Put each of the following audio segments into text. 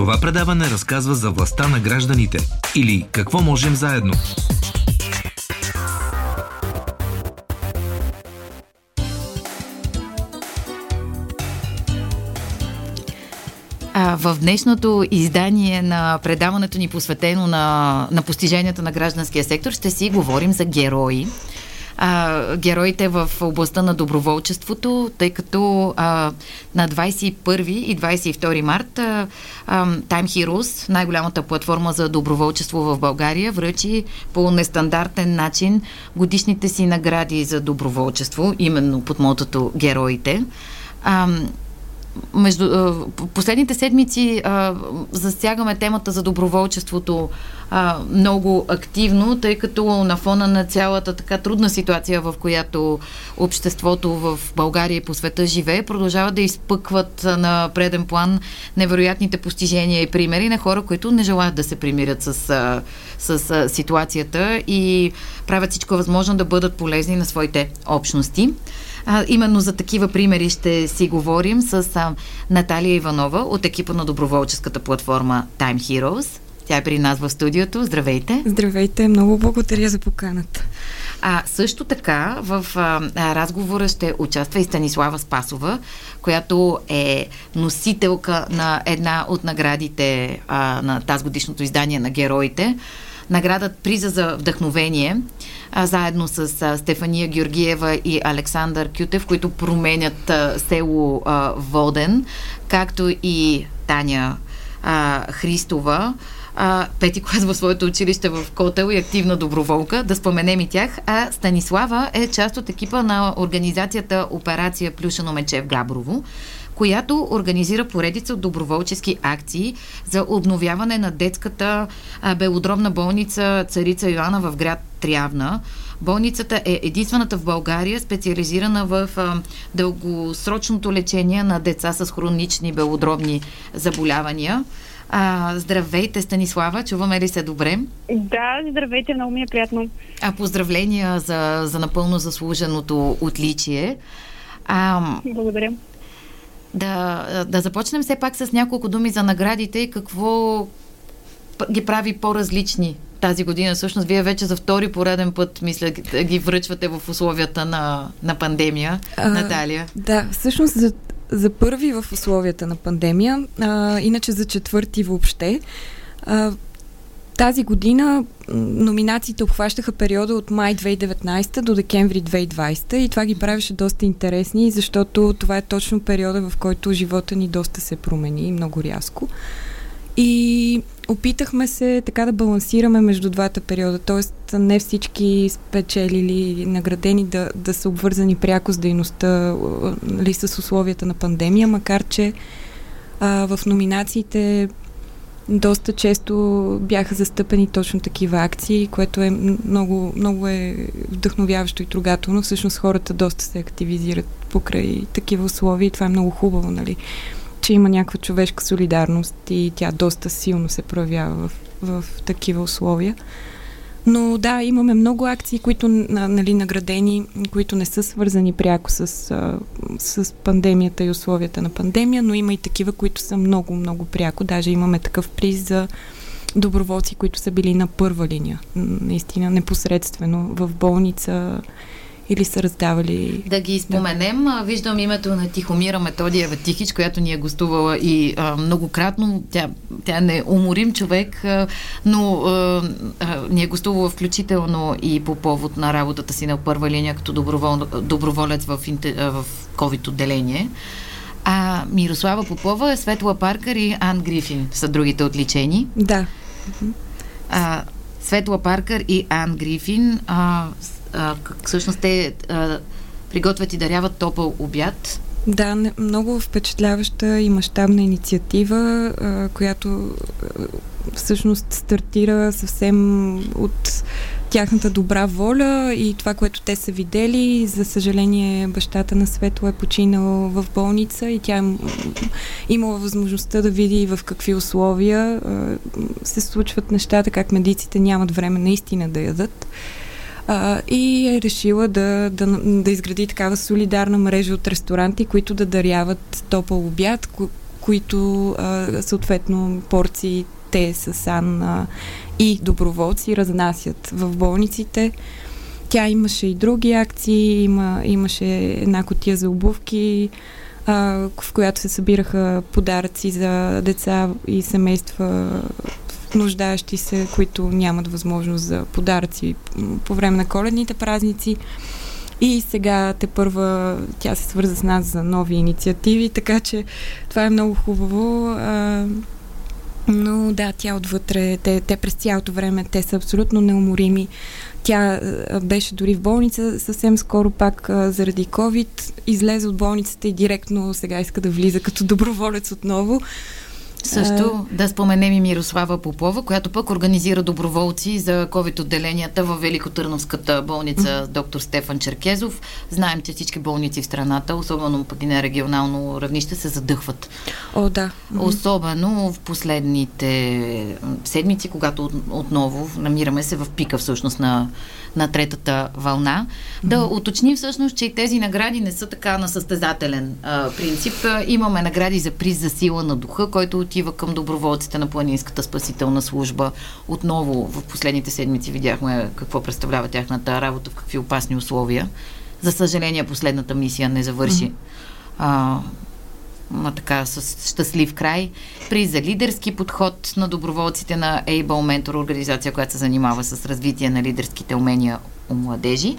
Това предаване разказва за властта на гражданите или какво можем заедно. В днешното издание на предаването ни посветено на, на постиженията на гражданския сектор ще си говорим за герои а, героите в областта на доброволчеството, тъй като а, на 21 и 22 март а, а, Time Heroes, най-голямата платформа за доброволчество в България, връчи по нестандартен начин годишните си награди за доброволчество, именно под мотото Героите. А, между а, последните седмици а, засягаме темата за доброволчеството а, много активно, тъй като на фона на цялата така трудна ситуация, в която обществото в България и по света живее, продължават да изпъкват на преден план невероятните постижения и примери на хора, които не желаят да се примирят с, с, с ситуацията и правят всичко възможно да бъдат полезни на своите общности. А, именно за такива примери ще си говорим с а, Наталия Иванова от екипа на доброволческата платформа Time Heroes. Тя е при нас в студиото. Здравейте! Здравейте! Много благодаря за поканата. А също така в а, разговора ще участва и Станислава Спасова, която е носителка на една от наградите а, на тази годишното издание на героите. Наградът Приза за вдъхновение, а, заедно с а, Стефания Георгиева и Александър Кютев, които променят а, село а, Воден, както и Таня а, Христова а, пети клас в своето училище в Котел и активна доброволка, да споменем и тях. А Станислава е част от екипа на организацията Операция Плюшено мече в Габрово която организира поредица от доброволчески акции за обновяване на детската а, белодробна болница Царица Йоанна в град Трявна. Болницата е единствената в България, специализирана в а, дългосрочното лечение на деца с хронични белодробни заболявания. А, здравейте, Станислава, чуваме ли се добре? Да, здравейте, много ми е приятно. А, поздравления за, за напълно заслуженото отличие. А, Благодаря. Да, да започнем все пак с няколко думи за наградите и какво ги прави по-различни тази година. Всъщност, вие вече за втори пореден път, мисля, ги връчвате в условията на, на пандемия. А, Наталия. Да, всъщност за за първи в условията на пандемия, а, иначе за четвърти въобще. А, тази година номинациите обхващаха периода от май 2019 до декември 2020 и това ги правеше доста интересни, защото това е точно периода, в който живота ни доста се промени много рязко. И опитахме се така да балансираме между двата периода, т.е. не всички спечелили или наградени да, да са обвързани пряко с дейността или нали, с условията на пандемия, макар че а, в номинациите доста често бяха застъпени точно такива акции, което е много, много е вдъхновяващо и трогателно. Всъщност хората доста се активизират покрай такива условия и това е много хубаво, нали? Че има някаква човешка солидарност и тя доста силно се проявява в, в такива условия. Но да, имаме много акции, които нали, наградени, които не са свързани пряко с, с пандемията и условията на пандемия, но има и такива, които са много, много пряко. Даже имаме такъв приз за доброволци, които са били на първа линия, наистина непосредствено в болница или са раздавали? Да ги споменем. Да. Виждам името на Тихомира Методия Ветихич, която ни е гостувала и а, многократно. Тя, тя не уморим човек, а, но а, а, ни е гостувала включително и по повод на работата си на първа линия като добровол, доброволец в, в COVID-отделение. А Мирослава Попова, Светла Паркър и Ан Грифин са другите отличени. Да. А, Светла Паркър и Ан Грифин а, а, всъщност те а, приготвят и даряват топъл обяд. Да, много впечатляваща и мащабна инициатива, а, която а, всъщност стартира съвсем от тяхната добра воля и това, което те са видели. За съжаление, бащата на Светло е починал в болница и тя е имала възможността да види в какви условия се случват нещата, как медиците нямат време наистина да ядат а, и е решила да, да, да изгради такава солидарна мрежа от ресторанти, които да даряват топъл обяд, които а, съответно порции те с сан а, и доброволци разнасят в болниците. Тя имаше и други акции, има, имаше една котия за обувки, а, в която се събираха подаръци за деца и семейства нуждаещи се, които нямат възможност за подаръци по време на коледните празници. И сега те първа тя се свърза с нас за нови инициативи, така че това е много хубаво. А, но да, тя отвътре, те, те през цялото време, те са абсолютно неуморими. Тя беше дори в болница съвсем скоро пак заради COVID. Излезе от болницата и директно сега иска да влиза като доброволец отново. Също да споменем и Мирослава Попова, която пък организира доброволци за COVID-отделенията в Великотърновската болница доктор Стефан Черкезов. Знаем, че всички болници в страната, особено пък и на регионално равнище, се задъхват. О, да. Особено в последните седмици, когато отново намираме се в пика всъщност на на третата вълна. Mm-hmm. Да уточним всъщност, че и тези награди не са така на състезателен а, принцип. Имаме награди за приз за сила на духа, който отива към доброволците на Планинската спасителна служба. Отново в последните седмици видяхме какво представлява тяхната работа, в какви опасни условия. За съжаление, последната мисия не завърши mm-hmm. а, ма така с щастлив край. При за лидерски подход на доброволците на Able Mentor, организация, която се занимава с развитие на лидерските умения у младежи.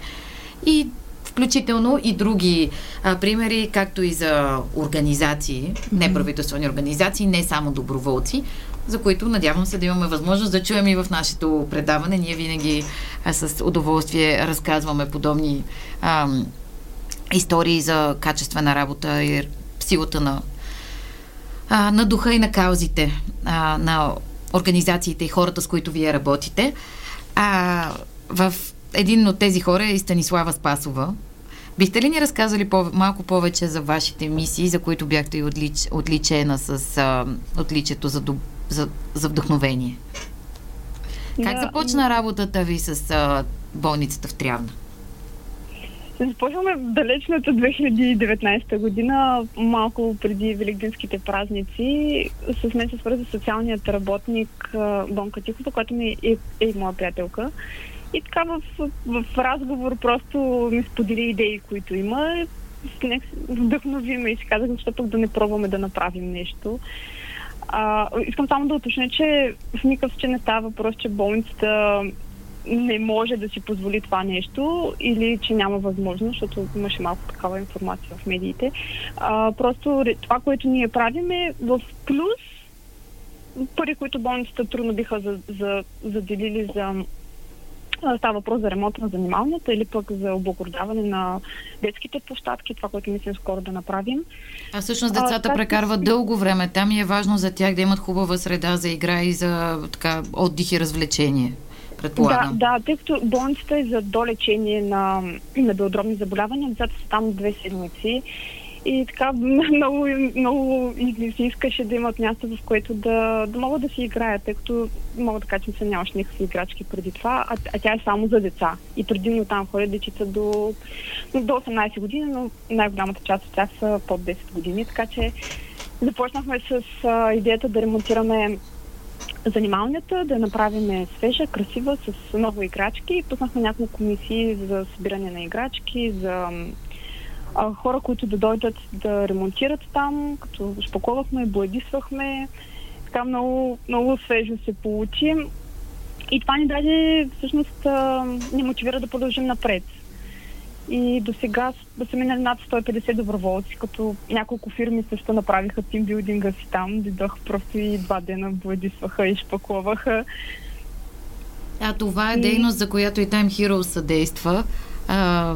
И включително и други а, примери, както и за организации, неправителствени организации, не само доброволци, за които надявам се да имаме възможност да чуем и в нашето предаване. Ние винаги а, с удоволствие разказваме подобни а, истории за качествена работа и силата на, а, на духа и на каузите а, на организациите и хората, с които вие работите. А, в един от тези хора е и Станислава Спасова. Бихте ли ни разказали по- малко повече за вашите мисии, за които бяхте и отлич, отличена с а, отличието за, за, за вдъхновение? Как започна работата ви с а, болницата в Трявна? Започваме далечната 2019 година, малко преди Великденските празници. С мен се свърза социалният работник Бонка Тихова, която ми е, е моя приятелка. И така в, в разговор просто ми сподели идеи, които има. Вдъхнови ме и си казах, защо пък да не пробваме да направим нещо. А, искам само да уточня, че в никакъв случай не става въпрос, че болницата не може да си позволи това нещо или че няма възможност, защото имаше малко такава информация в медиите. А, просто това, което ние правим е в плюс пари, които болницата трудно биха за, за, заделили за Става въпрос за ремонт на занималнията или пък за облагородяване на детските площадки, това, което мислим скоро да направим. А всъщност децата а, прекарват си... дълго време там и е важно за тях да имат хубава среда за игра и за така, отдих и развлечение предполагам. Да, да, тъй като болницата е за долечение на, на белодробни заболявания, децата са там две седмици и така много, много ми се искаше да имат място, в което да, да могат да си играят, тъй като мога да кажа, че са нямаше никакви играчки преди това, а, а тя е само за деца. И предимно там ходят дечица до, до 18 години, но най-голямата част от тях са под 10 години, така че започнахме с а, идеята да ремонтираме занималнята, да направим свежа, красива, с много играчки. Пуснахме няколко комисии за събиране на играчки, за а, хора, които да дойдат да ремонтират там, като спаковахме, боядисвахме. Така много, много свежо се получи. И това ни даде, всъщност, ни мотивира да продължим напред. И до сега да са минали над 150 доброволци, като няколко фирми също направиха тимбилдинга си там. Дойдоха просто и два дена боядисваха и шпакловаха. А това е и... дейност, за която и Time Hero съдейства. А,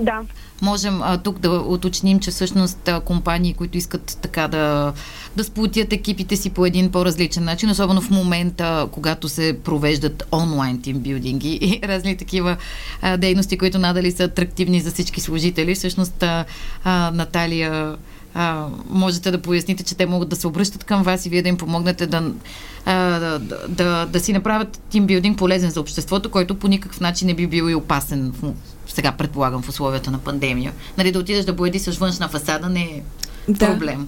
да. Можем а, тук да уточним, че всъщност а, компании, които искат така да, да сплутят екипите си по един по-различен начин, особено в момента, когато се провеждат онлайн тимбилдинги и разни такива а, дейности, които надали са атрактивни за всички служители. Всъщност а, а, Наталия а, можете да поясните, че те могат да се обръщат към вас и вие да им помогнете да, а, да, да, да си направят тимбилдинг полезен за обществото, който по никакъв начин не би бил и опасен в, сега предполагам в условията на пандемия. Нали, да отидеш да боядисаш външна фасада не е да. проблем.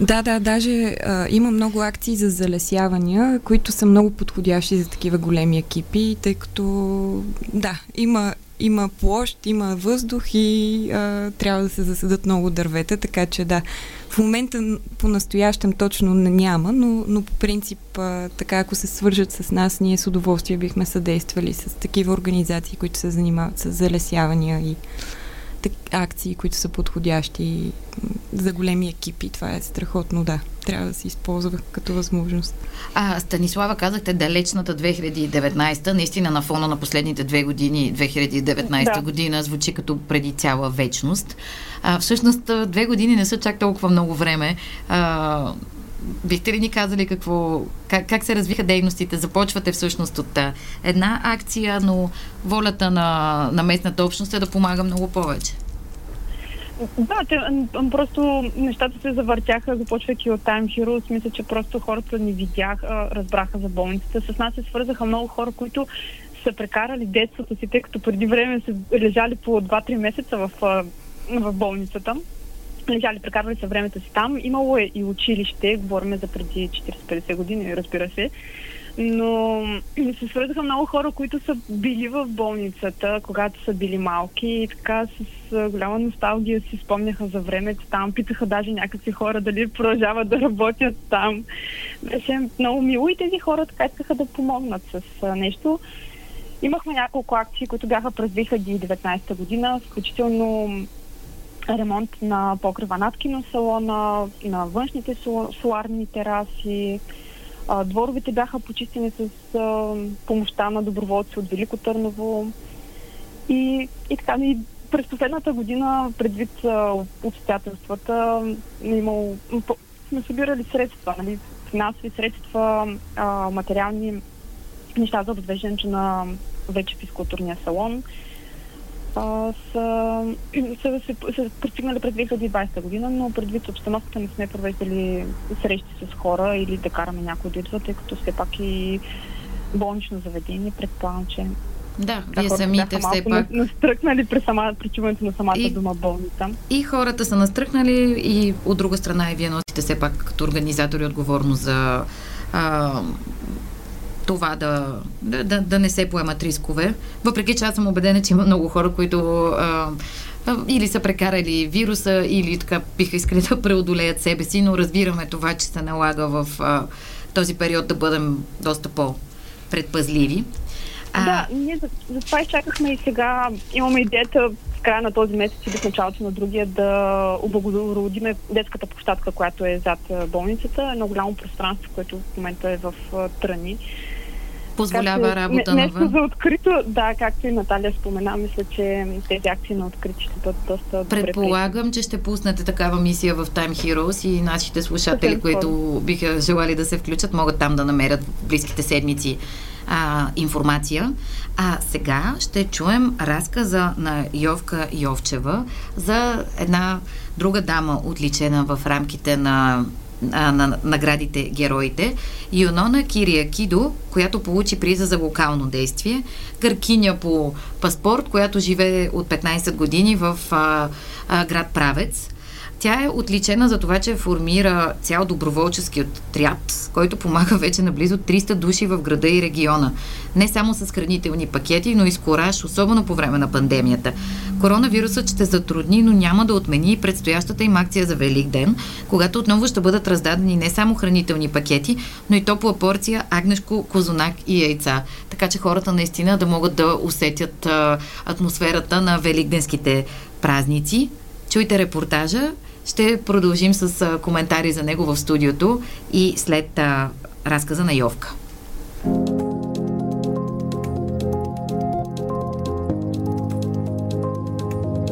Да, да, даже а, има много акции за залесявания, които са много подходящи за такива големи екипи, тъй като да, има има площ, има въздух и а, трябва да се засадат много дървета, така че да, в момента по-настоящем точно няма, но, но по принцип а, така ако се свържат с нас, ние с удоволствие бихме съдействали с такива организации, които се занимават с залесявания и акции, които са подходящи за големи екипи. Това е страхотно, да. Трябва да се използва като възможност. А, Станислава, казахте далечната 2019, наистина на фона на последните две години, 2019 да. година, звучи като преди цяла вечност. А, всъщност, две години не са чак толкова много време. А, Бихте ли ни казали какво, как, как се развиха дейностите? Започвате всъщност от една акция, но волята на, на местната общност е да помага много повече. Да, те, просто нещата се завъртяха, започвайки от Time Heroes. Мисля, че просто хората ни видяха, разбраха за болницата. С нас се свързаха много хора, които са прекарали детството си, тъй като преди време са лежали по 2-3 месеца в, в болницата лежали, прекарвали са времето си там. Имало е и училище, говорим за преди 40-50 години, разбира се. Но се свързаха много хора, които са били в болницата, когато са били малки и така с голяма носталгия си спомняха за времето там. Питаха даже някакви хора дали продължават да работят там. Беше много мило и тези хора така искаха да помогнат с нещо. Имахме няколко акции, които бяха през 2019 година, включително ремонт на покрива над киносалона, на външните соларни тераси. Дворовете бяха почистени с помощта на доброволци от Велико Търново. И, и така, и през последната година, предвид обстоятелствата, имало, сме събирали средства, нали, финансови средства, материални неща за отвеждането на вече физкултурния салон са, са, са, са пристигнали през 2020 година, но предвид обстановката не сме провеждали срещи с хора или да караме някой да идва, тъй като все пак и болнично заведение, предполагам, че да, да вие самите все пак... Настръкнали при, сама, при чуването на самата и, дума болница. И хората са настръкнали и от друга страна и вие носите все пак като организатори отговорност за а, това да, да, да не се поемат рискове. Въпреки че аз съм убедена, че има много хора, които а, или са прекарали вируса, или така биха искали да преодолеят себе си, но разбираме това, че се налага в а, този период да бъдем доста по-предпазливи. А... Да, ние за, за изчакахме и сега имаме идеята в края на този месец или в началото на другия да облагородиме детската площадка, която е зад болницата. Едно голямо пространство, което в момента е в Тръни позволява както, работа не, Нещо за открито, да, както и Наталия спомена, мисля, че тези акции на открито ще бъдат доста Предполагам, добре. че ще пуснете такава мисия в Time Heroes и нашите слушатели, Съвсем които биха желали да се включат, могат там да намерят в близките седмици а, информация. А сега ще чуем разказа на Йовка Йовчева за една друга дама, отличена в рамките на а, на наградите героите. Юнона Кириакидо, която получи приза за локално действие. Гъркиня по паспорт, която живее от 15 години в а, а, град Правец. Тя е отличена за това, че формира цял доброволчески отряд, който помага вече на близо 300 души в града и региона. Не само с хранителни пакети, но и с кораж, особено по време на пандемията. Коронавирусът ще затрудни, но няма да отмени и предстоящата им акция за Велик ден, когато отново ще бъдат раздадени не само хранителни пакети, но и топла порция агнешко, козунак и яйца. Така че хората наистина да могат да усетят атмосферата на великденските празници. Чуйте репортажа ще продължим с коментари за него в студиото и след а, разказа на Йовка.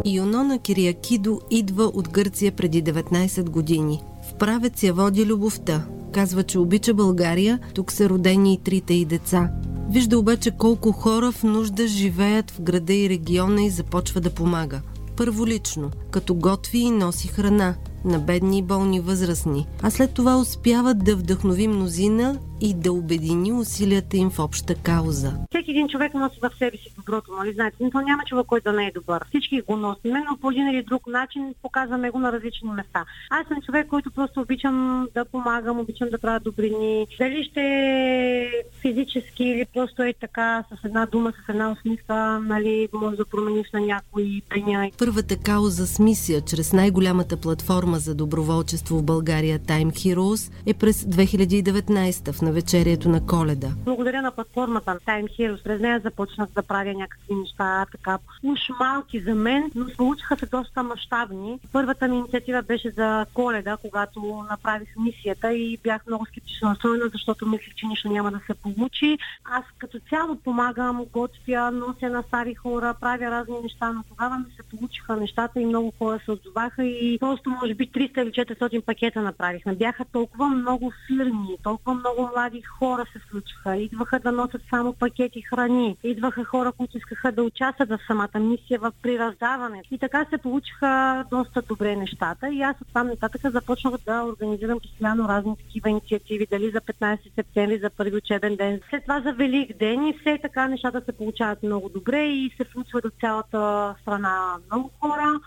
Юнона Кириакидо идва от Гърция преди 19 години. В правец я води любовта. Казва, че обича България, тук са родени и трите и деца. Вижда обаче колко хора в нужда живеят в града и региона и започва да помага – първолично, като готви и носи храна. На бедни и болни възрастни, а след това успяват да вдъхнови мнозина и да обедини усилията им в обща кауза. Всеки един човек носи в себе си доброто, нали знаете? Но няма човек, който да не е добър. Всички го носим, но по един или друг начин показваме го на различни места. Аз съм човек, който просто обичам да помагам, обичам да правя добрини. Дали ще е физически или просто е така, с една дума, с една усмивка, нали, може да промениш на някой деня. Първата кауза с мисия чрез най-голямата платформа за доброволчество в България Time Heroes е през 2019 в навечерието на коледа. Благодаря на платформата Time Heroes. През нея започнах да правя някакви неща, така уж малки за мен, но получиха се доста мащабни. Първата ми инициатива беше за коледа, когато направих мисията и бях много скептично настроена, защото мислих, че нищо няма да се получи. Аз като цяло помагам, готвя, нося на стари хора, правя разни неща, но тогава ми се получиха нещата и много хора се отзоваха и просто може би 300 или 400 пакета направихме. Бяха толкова много фирми, толкова много млади хора се случиха. Идваха да носят само пакети храни. Идваха хора, които искаха да участват в самата мисия в прираздаване. И така се получиха доста добре нещата. И аз от там нататък започнах да организирам постоянно разни такива инициативи, дали за 15 септември, за първи учебен ден. След това за Велик ден и все така нещата се получават много добре и се случват от цялата страна много хора.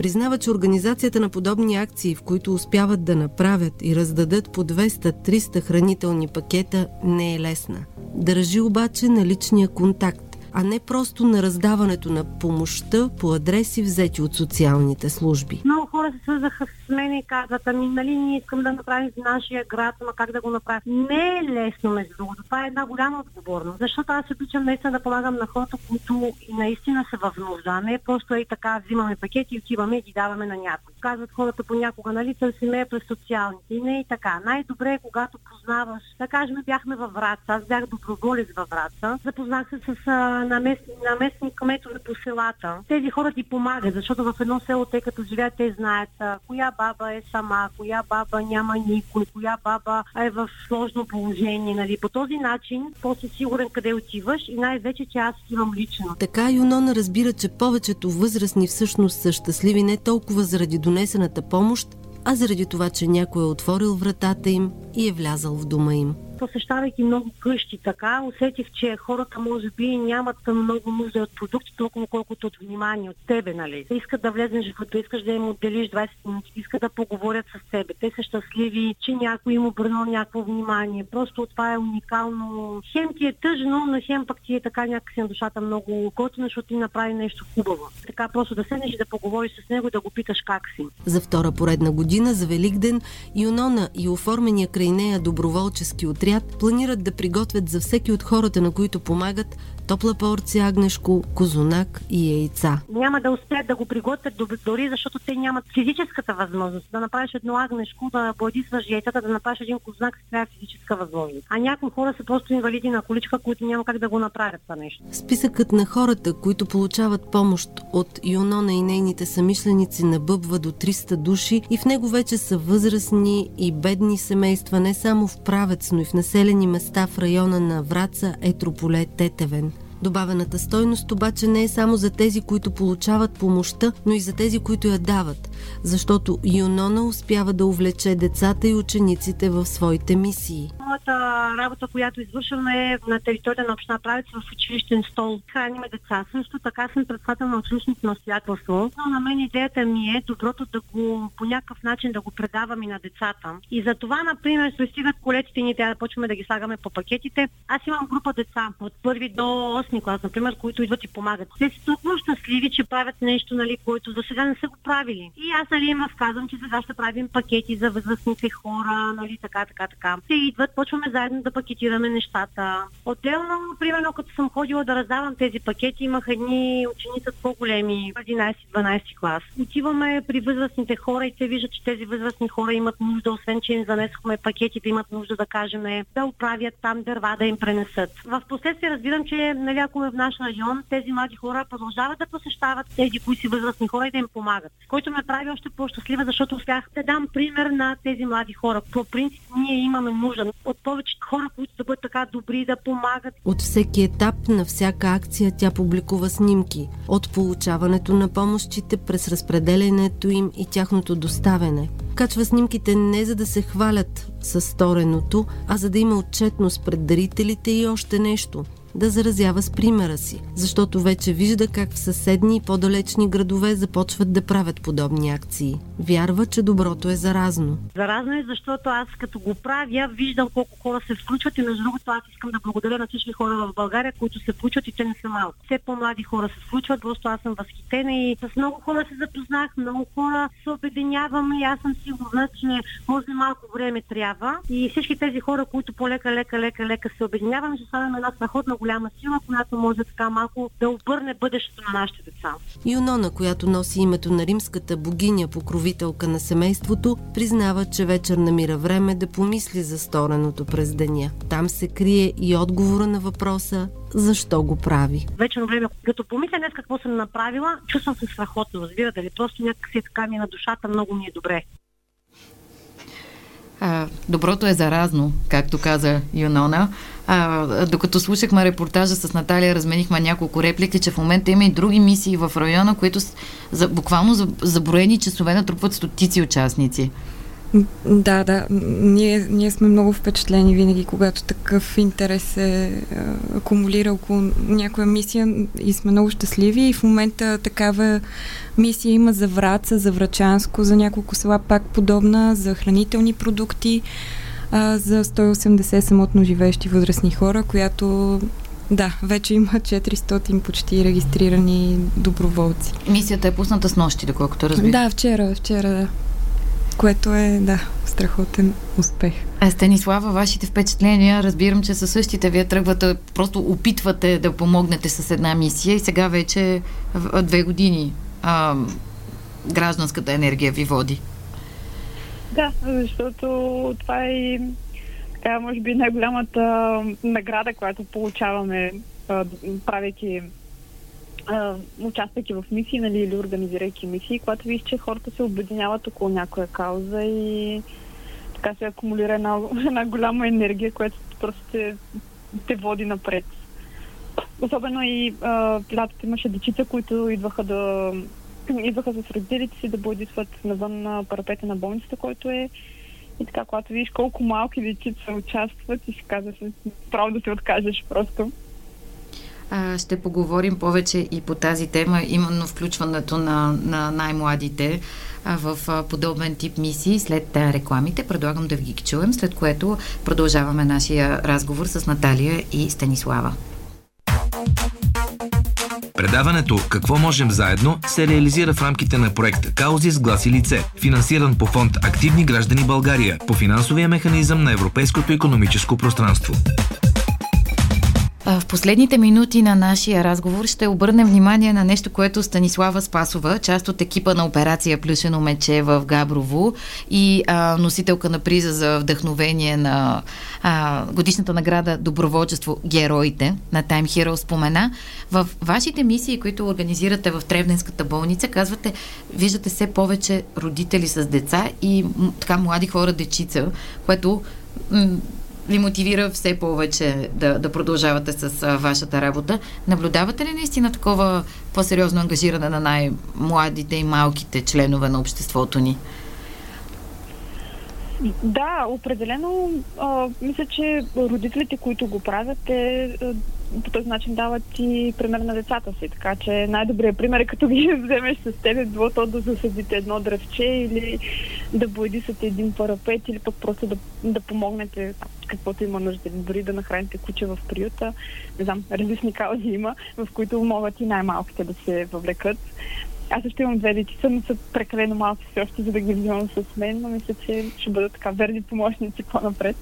Признава, че организацията на подобни акции, в които успяват да направят и раздадат по 200-300 хранителни пакета, не е лесна. Държи обаче на личния контакт а не просто на раздаването на помощта по адреси взети от социалните служби. Много хора се свързаха с мен и казват, ами нали ние искам да направим в нашия град, ама как да го направим. Не е лесно между другото. Това е една голяма отговорност, защото аз обичам наистина да помагам на хората, които и наистина са в нужда. Не просто и така взимаме пакети и отиваме и ги даваме на някой. Казват хората понякога, нали, търсиме през социалните. И не е така. Най-добре е, когато познаваш, да кажем, бяхме във Враца, аз бях доброволец във Враца, запознах се с на, местни, на местни кметове по селата. Тези хора ти помагат, защото в едно село, те като живеят, те знаят а, коя баба е сама, коя баба няма никой, коя баба е в сложно положение. Нали. По този начин после сигурен къде отиваш и най-вече, че аз отивам лично. Така Юнона разбира, че повечето възрастни всъщност са щастливи не толкова заради донесената помощ, а заради това, че някой е отворил вратата им и е влязал в дома им посещавайки много къщи така, усетих, че хората може би нямат много нужда от продукти, толкова колкото от внимание от тебе, нали. Искат да влезеш живота, искаш да им отделиш 20 минути, искат да поговорят с тебе. Те са щастливи, че някой им обърнал някакво внимание. Просто това е уникално. Хем ти е тъжно, но хем пък ти е така някакси на душата много готино, защото ти направи нещо хубаво. Така просто да седнеш и да поговориш с него и да го питаш как си. За втора поредна година за Великден Юнона и оформения край нея доброволчески отряд отряд планират да приготвят за всеки от хората, на които помагат, топла порция агнешко, козунак и яйца. Няма да успеят да го приготвят дори защото те нямат физическата възможност да направиш едно агнешко, да бладисваш яйцата, да направиш един козунак, с трябва физическа възможност. А някои хора са просто инвалиди на количка, които няма как да го направят това нещо. Списъкът на хората, които получават помощ от Юнона и нейните самишленици набъбва до 300 души и в него вече са възрастни и бедни семейства не само в Правец, но и в населени места в района на Враца, Етрополе, Тетевен. Добавената стойност обаче не е само за тези, които получават помощта, но и за тези, които я дават, защото Юнона успява да увлече децата и учениците в своите мисии. Моята работа, която извършваме е на територия на община Правец в училищен стол. Храниме деца. Също така съм председател на училищното настоятелство. Но на мен идеята ми е доброто да го по някакъв начин да го предавам и на децата. И за това, например, пристигат колетите ни, трябва да почваме да ги слагаме по пакетите. Аз имам група деца от първи до 8 клас, например, които идват и помагат. Те са толкова щастливи, че правят нещо, нали, което до сега не са го правили. И аз, нали, им разказвам, че сега ще правим пакети за възрастните хора, нали, така, така, така. Те идват, почваме заедно да пакетираме нещата. Отделно, примерно, като съм ходила да раздавам тези пакети, имах едни ученици по-големи, 11-12 клас. Отиваме при възрастните хора и те виждат, че тези възрастни хора имат нужда, освен че им занесохме пакетите, имат нужда да кажем да оправят там дърва да им пренесат. В последствие разбирам, че нали, ако е в наш район, тези млади хора продължават да посещават тези, които си възрастни хора и да им помагат. Който ме прави още по-щастлива, защото успях да дам пример на тези млади хора. По принцип, ние имаме нужда от повече хора, които да бъдат така добри, да помагат. От всеки етап на всяка акция тя публикува снимки. От получаването на помощите през разпределенето им и тяхното доставяне. Качва снимките не за да се хвалят с стореното, а за да има отчетност пред дарителите и още нещо – да заразява с примера си, защото вече вижда как в съседни и по-далечни градове започват да правят подобни акции. Вярва, че доброто е заразно. Заразно е, защото аз като го правя, виждам колко хора се включват и между другото аз искам да благодаря на всички хора в България, които се включват и те не са малко. Все по-млади хора се случват, просто аз съм възхитена и с много хора се запознах, много хора се обединяваме и аз съм сигурна, че може малко време трябва и всички тези хора, които полека, лека, лека, лека се обединяваме, ще станем една страхотна голяма сила, която може така малко да обърне бъдещето на нашите деца. Юнона, която носи името на римската богиня, покровителка на семейството, признава, че вечер намира време да помисли за стореното през деня. Там се крие и отговора на въпроса защо го прави. Вечерно време, като помисля днес какво съм направила, чувствам се страхотно, разбирате ли? Просто някак си така ми е на душата, много ми е добре. А, доброто е заразно, както каза Юнона. А, докато слушахме репортажа с Наталия, разменихме няколко реплики, че в момента има и други мисии в района, които за, буквално за, за броени часове натрупват стотици участници. Да, да. Ние, ние сме много впечатлени винаги, когато такъв интерес се акумулира около някоя мисия и сме много щастливи. И в момента такава мисия има за Враца, за Врачанско, за няколко села пак подобна, за хранителни продукти, а, за 180 самотно живеещи възрастни хора, която да, вече има 400 почти регистрирани доброволци. Мисията е пусната с нощи, доколкото разбирам. Да, вчера, вчера, да което е, да, страхотен успех. А Станислава, вашите впечатления, разбирам, че със същите вие тръгвате, просто опитвате да помогнете с една мисия и сега вече две години а, гражданската енергия ви води. Да, защото това е така, може би най-голямата награда, която получаваме, правейки участвайки в мисии нали, или организирайки мисии, когато виж, че хората се обединяват около някоя кауза и така се акумулира една, една голяма енергия, която просто те, те води напред. Особено и лятото имаше дечица, които идваха да идваха с родителите си да бодисват навън на парапета на болницата, който е и така, когато видиш колко малки дечица участват и си казваш, право да се откажеш просто ще поговорим повече и по тази тема, именно включването на, на най-младите в подобен тип мисии след рекламите. Предлагам да ви ги чуем, след което продължаваме нашия разговор с Наталия и Станислава. Предаването «Какво можем заедно» се реализира в рамките на проект «Каузи с глас и лице», финансиран по фонд «Активни граждани България» по финансовия механизъм на Европейското економическо пространство. В последните минути на нашия разговор ще обърнем внимание на нещо, което Станислава Спасова, част от екипа на операция Плюшено мече в Габрово и а, носителка на приза за вдъхновение на а, годишната награда Доброволчество Героите на Time Hero спомена. В вашите мисии, които организирате в Тревненската болница, казвате, виждате все повече родители с деца и така млади хора, дечица, което ви мотивира все повече да, да продължавате с а, вашата работа. Наблюдавате ли наистина такова по-сериозно ангажиране на най-младите и малките членове на обществото ни? Да, определено. А, мисля, че родителите, които го правят, те по този начин дават и пример на децата си. Така че най-добрият пример е като ги вземеш с тебе, било то да засадите едно дръвче или да боядисате един парапет или пък просто да, да помогнете каквото има нужда, дори да нахраните куче в приюта. Не знам, различни каузи има, в които могат и най-малките да се въвлекат. Аз също имам две дечица, но са прекалено малки все още, за да ги взимам с мен, но мисля, че ще бъдат така верни помощници по-напред.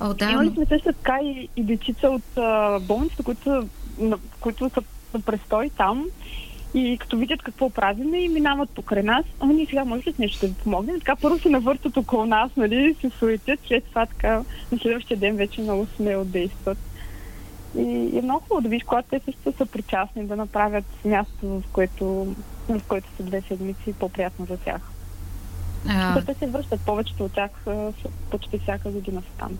О, да. Имали сме също така и, и дечица от а, болницата, които, на, които са на престой там и като видят какво правиме и минават покрай нас, а ние сега може ли с нещо да ви помогнем? Така първо се навъртат около нас, нали, се суетят, след това така на следващия ден вече много смело действат. И е много хубаво да видиш, когато те също са причастни, да направят място, в което, в което са две седмици, по-приятно за тях. А... те се връщат, повечето от тях почти всяка година са там.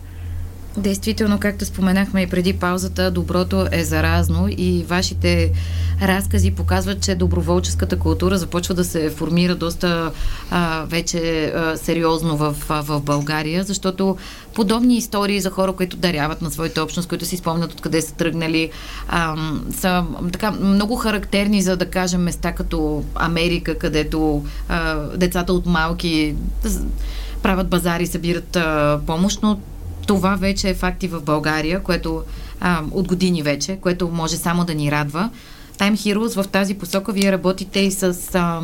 Действително, както споменахме и преди паузата, доброто е заразно и вашите разкази показват, че доброволческата култура започва да се формира доста а, вече а, сериозно в, а, в България, защото подобни истории за хора, които даряват на своите общност, които си спомнят откъде са тръгнали, а, са така много характерни за да кажем места като Америка, където а, децата от малки правят базари, събират а, помощ, но това вече е факт и в България, което а, от години вече, което може само да ни радва. Time Heroes в тази посока вие работите и с, а,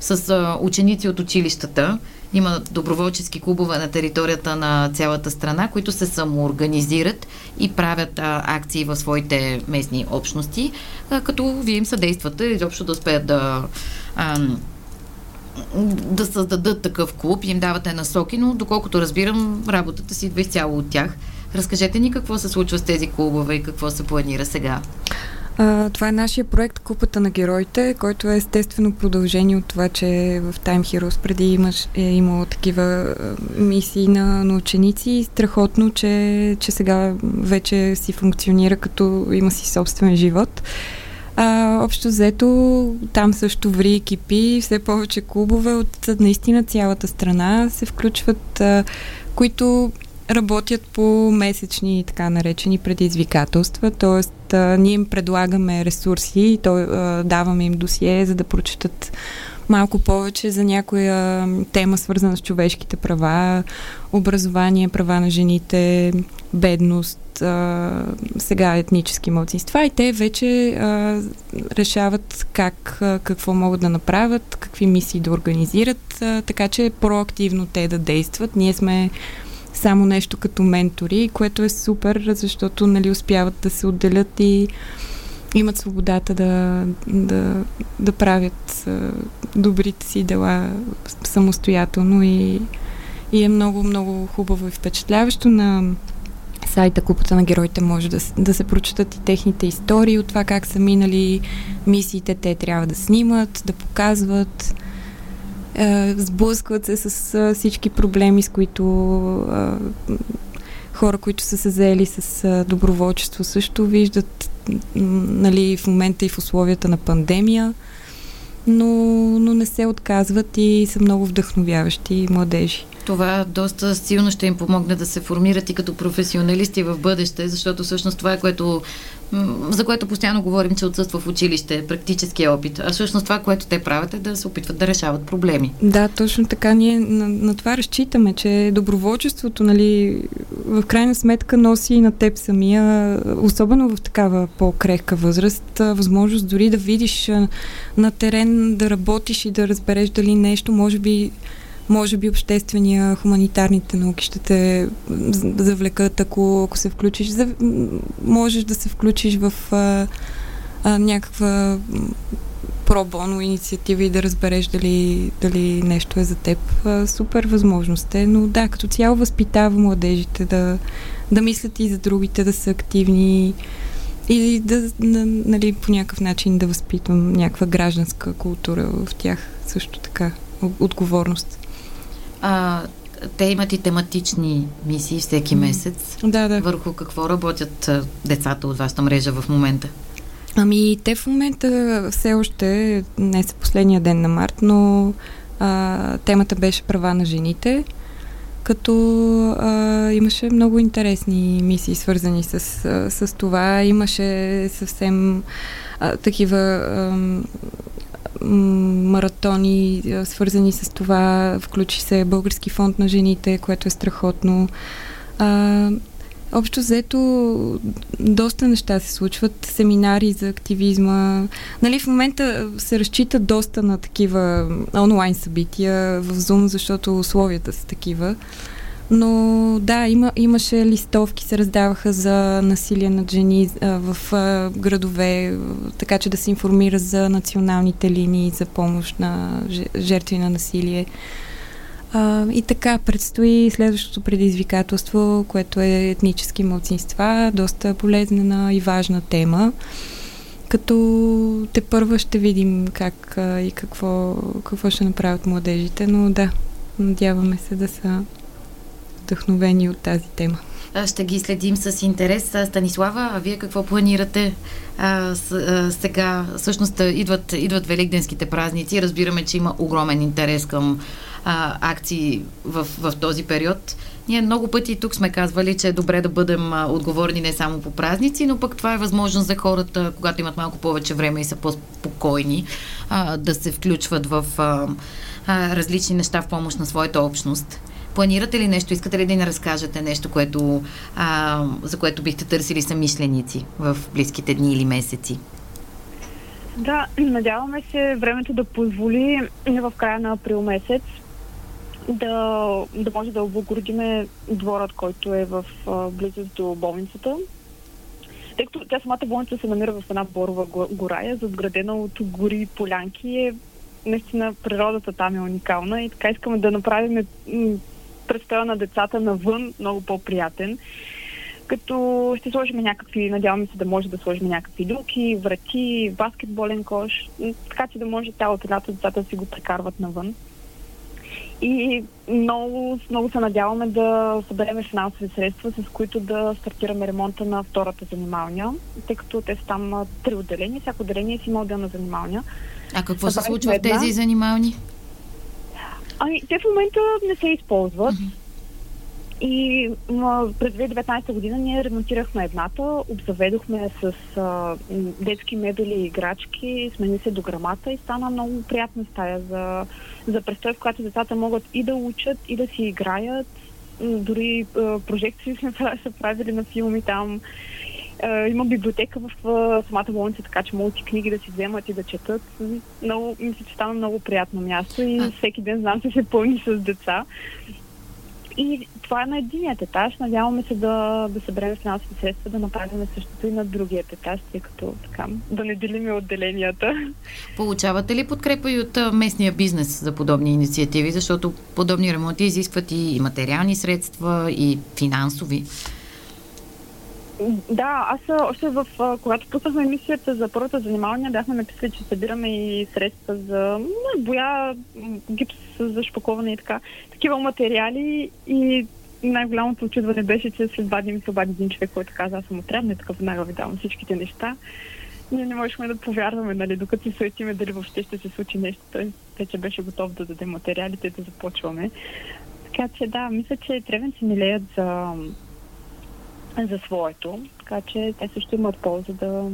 с а, ученици от училищата. Има доброволчески клубове на територията на цялата страна, които се самоорганизират и правят а, акции в своите местни общности, а, като вие им съдействате изобщо да успеят да а, да създадат такъв клуб и им давате насоки, но доколкото разбирам, работата си идва изцяло от тях. Разкажете ни какво се случва с тези клубове и какво се планира сега. А, това е нашия проект Купата на героите, който е естествено продължение от това, че в Time Heroes преди имаш, е имало такива мисии на, на ученици. Страхотно, че, че сега вече си функционира като има си собствен живот. А, общо взето, там също ври екипи, все повече клубове от наистина цялата страна се включват, а, които работят по месечни така наречени предизвикателства, т.е. ние им предлагаме ресурси, то, а, даваме им досие, за да прочитат малко повече за някоя тема, свързана с човешките права, образование, права на жените, бедност, а, сега етнически младсинства и те вече а, решават как, а, какво могат да направят, какви мисии да организират, а, така че проактивно те да действат. Ние сме само нещо като ментори, което е супер, защото нали, успяват да се отделят и имат свободата да, да, да правят а, добрите си дела самостоятелно и, и е много, много хубаво и впечатляващо на сайта Купата на героите може да, да се прочитат и техните истории от това как са минали мисиите, те трябва да снимат, да показват, е, сблъскват се с е, всички проблеми, с които е, хора, които са се заели с е, доброволчество също виждат нали, в момента и в условията на пандемия, но, но не се отказват и са много вдъхновяващи младежи. Това доста силно ще им помогне да се формират и като професионалисти в бъдеще, защото всъщност това е което за което постоянно говорим, че отсъства в училище, практическия опит. А всъщност това, което те правят е да се опитват да решават проблеми. Да, точно така. Ние на, на това разчитаме, че доброволчеството, нали, в крайна сметка носи на теб самия, особено в такава по-крехка възраст, възможност дори да видиш на терен, да работиш и да разбереш дали нещо може би може би обществения, хуманитарните науки ще те завлекат, ако, ако се включиш. За, можеш да се включиш в а, а, някаква пробоно инициатива и да разбереш дали, дали нещо е за теб. А, супер възможност е, но да, като цяло възпитава младежите да, да мислят и за другите, да са активни и да, нали, по някакъв начин да възпитвам някаква гражданска култура в тях също така, отговорност. А, те имат и тематични мисии всеки месец. Да, да. Върху какво работят децата от вашата мрежа в момента? Ами, те в момента все още, не са последния ден на март, но а, темата беше права на жените, като а, имаше много интересни мисии, свързани с, с това. Имаше съвсем а, такива а, маратони, свързани с това. Включи се Български фонд на жените, което е страхотно. А, общо взето, доста неща се случват. Семинари за активизма. Нали, в момента се разчита доста на такива онлайн събития в Zoom, защото условията са такива. Но да, има, имаше листовки, се раздаваха за насилие над жени а, в а, градове, така че да се информира за националните линии за помощ на жертви на насилие. А, и така предстои следващото предизвикателство, което е етнически младсинства, доста полезна и важна тема. Като те първа ще видим как а, и какво, какво ще направят младежите, но да, надяваме се да са вдъхновени от тази тема. Ще ги следим с интерес. Станислава, а вие какво планирате а, с, а, сега? Всъщност идват, идват великденските празници. Разбираме, че има огромен интерес към а, акции в, в този период. Ние много пъти тук сме казвали, че е добре да бъдем а, отговорни не само по празници, но пък това е възможност за хората, когато имат малко повече време и са по-спокойни, а, да се включват в а, а, различни неща в помощ на своята общност. Планирате ли нещо? Искате ли да ни разкажете нещо, което, а, за което бихте търсили самишленици в близките дни или месеци? Да, надяваме се времето да позволи в края на април месец да, да може да облагородиме дворът, който е в близост до болницата. Тъй като тя самата болница се намира в една борова гора, задградена от гори и полянки, е наистина природата там е уникална и така искаме да направим представа на децата навън много по-приятен. Като ще сложим някакви, надяваме се да може да сложим някакви люки, врати, баскетболен кош, така че да може цялото лято децата да си го прекарват навън. И много, много се надяваме да съберем финансови средства, с които да стартираме ремонта на втората занималня, тъй като те са там три отделения, всяко отделение си има отделна занималня. А какво се случва в тези занимални? Ами, те в момента не се използват. Uh-huh. И м- през 2019 година ние ремонтирахме едната, обзаведохме с а, детски мебели и играчки, смени се до грамата и стана много приятна стая за, за престой, в която децата могат и да учат, и да си играят. Дори а, прожекции сме са правили на филми там. А, има библиотека в а, самата болница, така че могат и книги да си вземат и да четат. Много, мисля, че стана много приятно място и всеки ден знам, че се пълни с деца. И това е на единият етаж. Надяваме се да, да съберем финансови средства, да направим същото и на другият етаж, тъй като така, да не делиме отделенията. Получавате ли подкрепа и от местния бизнес за подобни инициативи, защото подобни ремонти изискват и материални средства, и финансови? Да, аз още в, когато пуснахме мисията за първата занимаване, бяхме написали, че събираме и средства за боя, гипс за шпаковане и така. Такива материали и най-голямото очудване беше, че след два дни ми се обади един човек, който каза, аз съм отрядна и така веднага ви давам всичките неща. Ние не можехме да повярваме, нали, докато се суетиме дали въобще ще се случи нещо. Той вече беше готов да даде материалите да започваме. Така че да, мисля, че Тревен се милеят за за своето, така че те също имат полза да,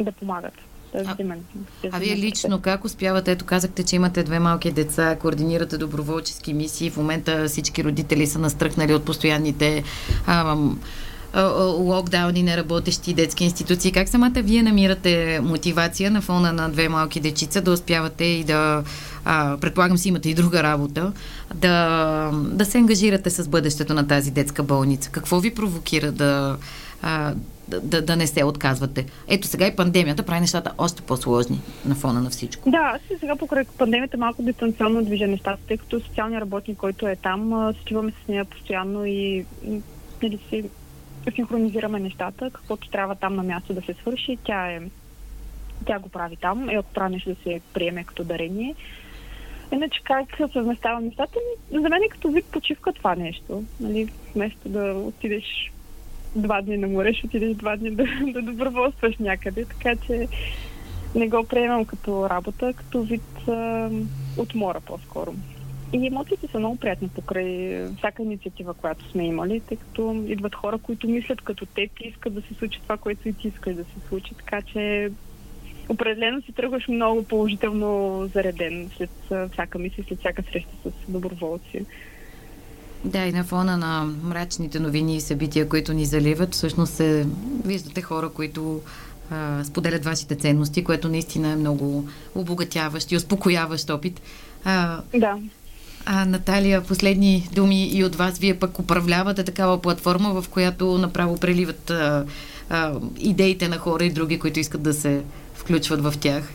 да помагат. А, а вие лично как успявате? Ето казахте, че имате две малки деца, координирате доброволчески мисии. В момента всички родители са настръхнали от постоянните ам, локдауни, неработещи детски институции. Как самата вие намирате мотивация на фона на две малки дечица да успявате и да, а, предполагам си имате и друга работа, да, да се ангажирате с бъдещето на тази детска болница? Какво ви провокира да, а, да, да, не се отказвате. Ето сега и пандемията прави нещата още по-сложни на фона на всичко. Да, аз сега покрай пандемията малко дистанционно движа нещата, тъй като социалният работник, който е там, се чуваме с нея постоянно и нали, си синхронизираме нещата, каквото трябва там на място да се свърши. Тя, е, тя го прави там ако трябва нещо да се приеме като дарение. Иначе как съвместявам нещата, за мен е като вид почивка това нещо. Нали? Вместо да отидеш два дни на море, ще отидеш два дни да, да доброволстваш някъде. Така че не го приемам като работа, като вид а, отмора по-скоро. И емоциите са много приятни покрай всяка инициатива, която сме имали, тъй като идват хора, които мислят като теб и искат да се случи това, което и ти искаш да се случи. Така че определено си тръгваш много положително зареден след всяка мисия, след всяка среща с доброволци. Да, и на фона на мрачните новини и събития, които ни заливат, всъщност се виждате хора, които а, споделят вашите ценности, което наистина е много обогатяващ и успокояващ опит. А, да. А, Наталия, последни думи и от вас. Вие пък управлявате такава платформа, в която направо преливат а, а, идеите на хора и други, които искат да се включват в тях.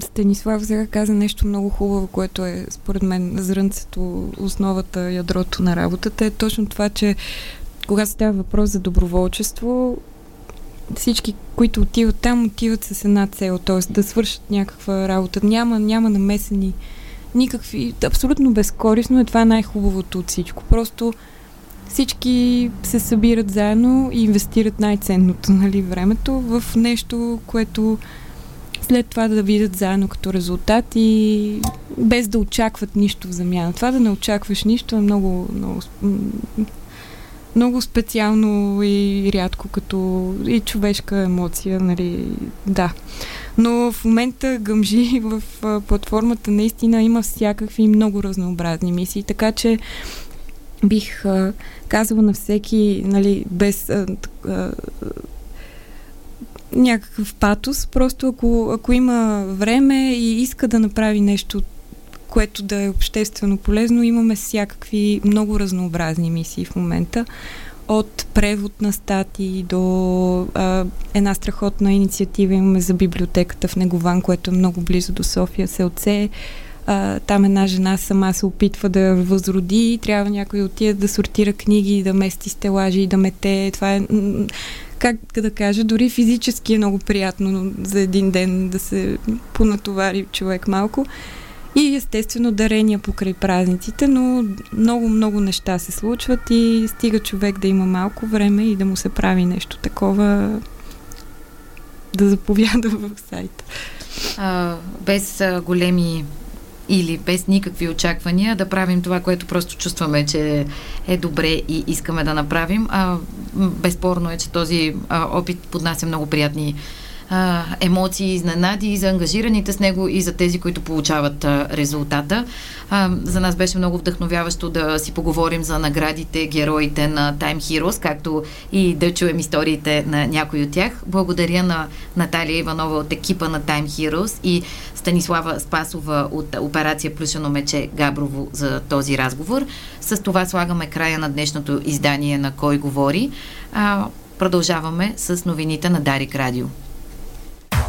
Станислав сега каза нещо много хубаво, което е според мен зрънцето, основата, ядрото на работата е точно това, че когато става въпрос за доброволчество, всички, които отиват там, отиват с една цел, т.е. да свършат някаква работа. Няма, няма намесени никакви, абсолютно безкорисно е това най-хубавото от всичко. Просто всички се събират заедно и инвестират най-ценното, нали, времето в нещо, което след това да видят заедно като резултат и без да очакват нищо в замяна. Това да не очакваш нищо е много, много, много специално и рядко като и човешка емоция, нали, да. Но в момента гъмжи в платформата наистина има всякакви много разнообразни мисии, така че бих а, казала на всеки, нали, без а, а, някакъв патос, просто ако, ако има време и иска да направи нещо, което да е обществено полезно, имаме всякакви много разнообразни мисии в момента. От превод на статии до а, една страхотна инициатива имаме за библиотеката в Негован, което е много близо до София, Селце. А, там една жена сама се опитва да възроди, трябва някой да отиде да сортира книги, да мести стелажи, да мете. Това е как да кажа, дори физически е много приятно за един ден да се понатовари човек малко. И естествено дарения покрай празниците, но много-много неща се случват и стига човек да има малко време и да му се прави нещо такова, да заповяда в сайта. А, без а, големи или без никакви очаквания да правим това, което просто чувстваме, че е добре и искаме да направим. А, безспорно е, че този а, опит поднася много приятни а, емоции, изненади и за ангажираните с него и за тези, които получават а, резултата. А, за нас беше много вдъхновяващо да си поговорим за наградите, героите на Time Heroes, както и да чуем историите на някой от тях. Благодаря на Наталия Иванова от екипа на Time Heroes и Станислава Спасова от операция Плюшено мече Габрово за този разговор. С това слагаме края на днешното издание на Кой говори. А, продължаваме с новините на Дарик Радио.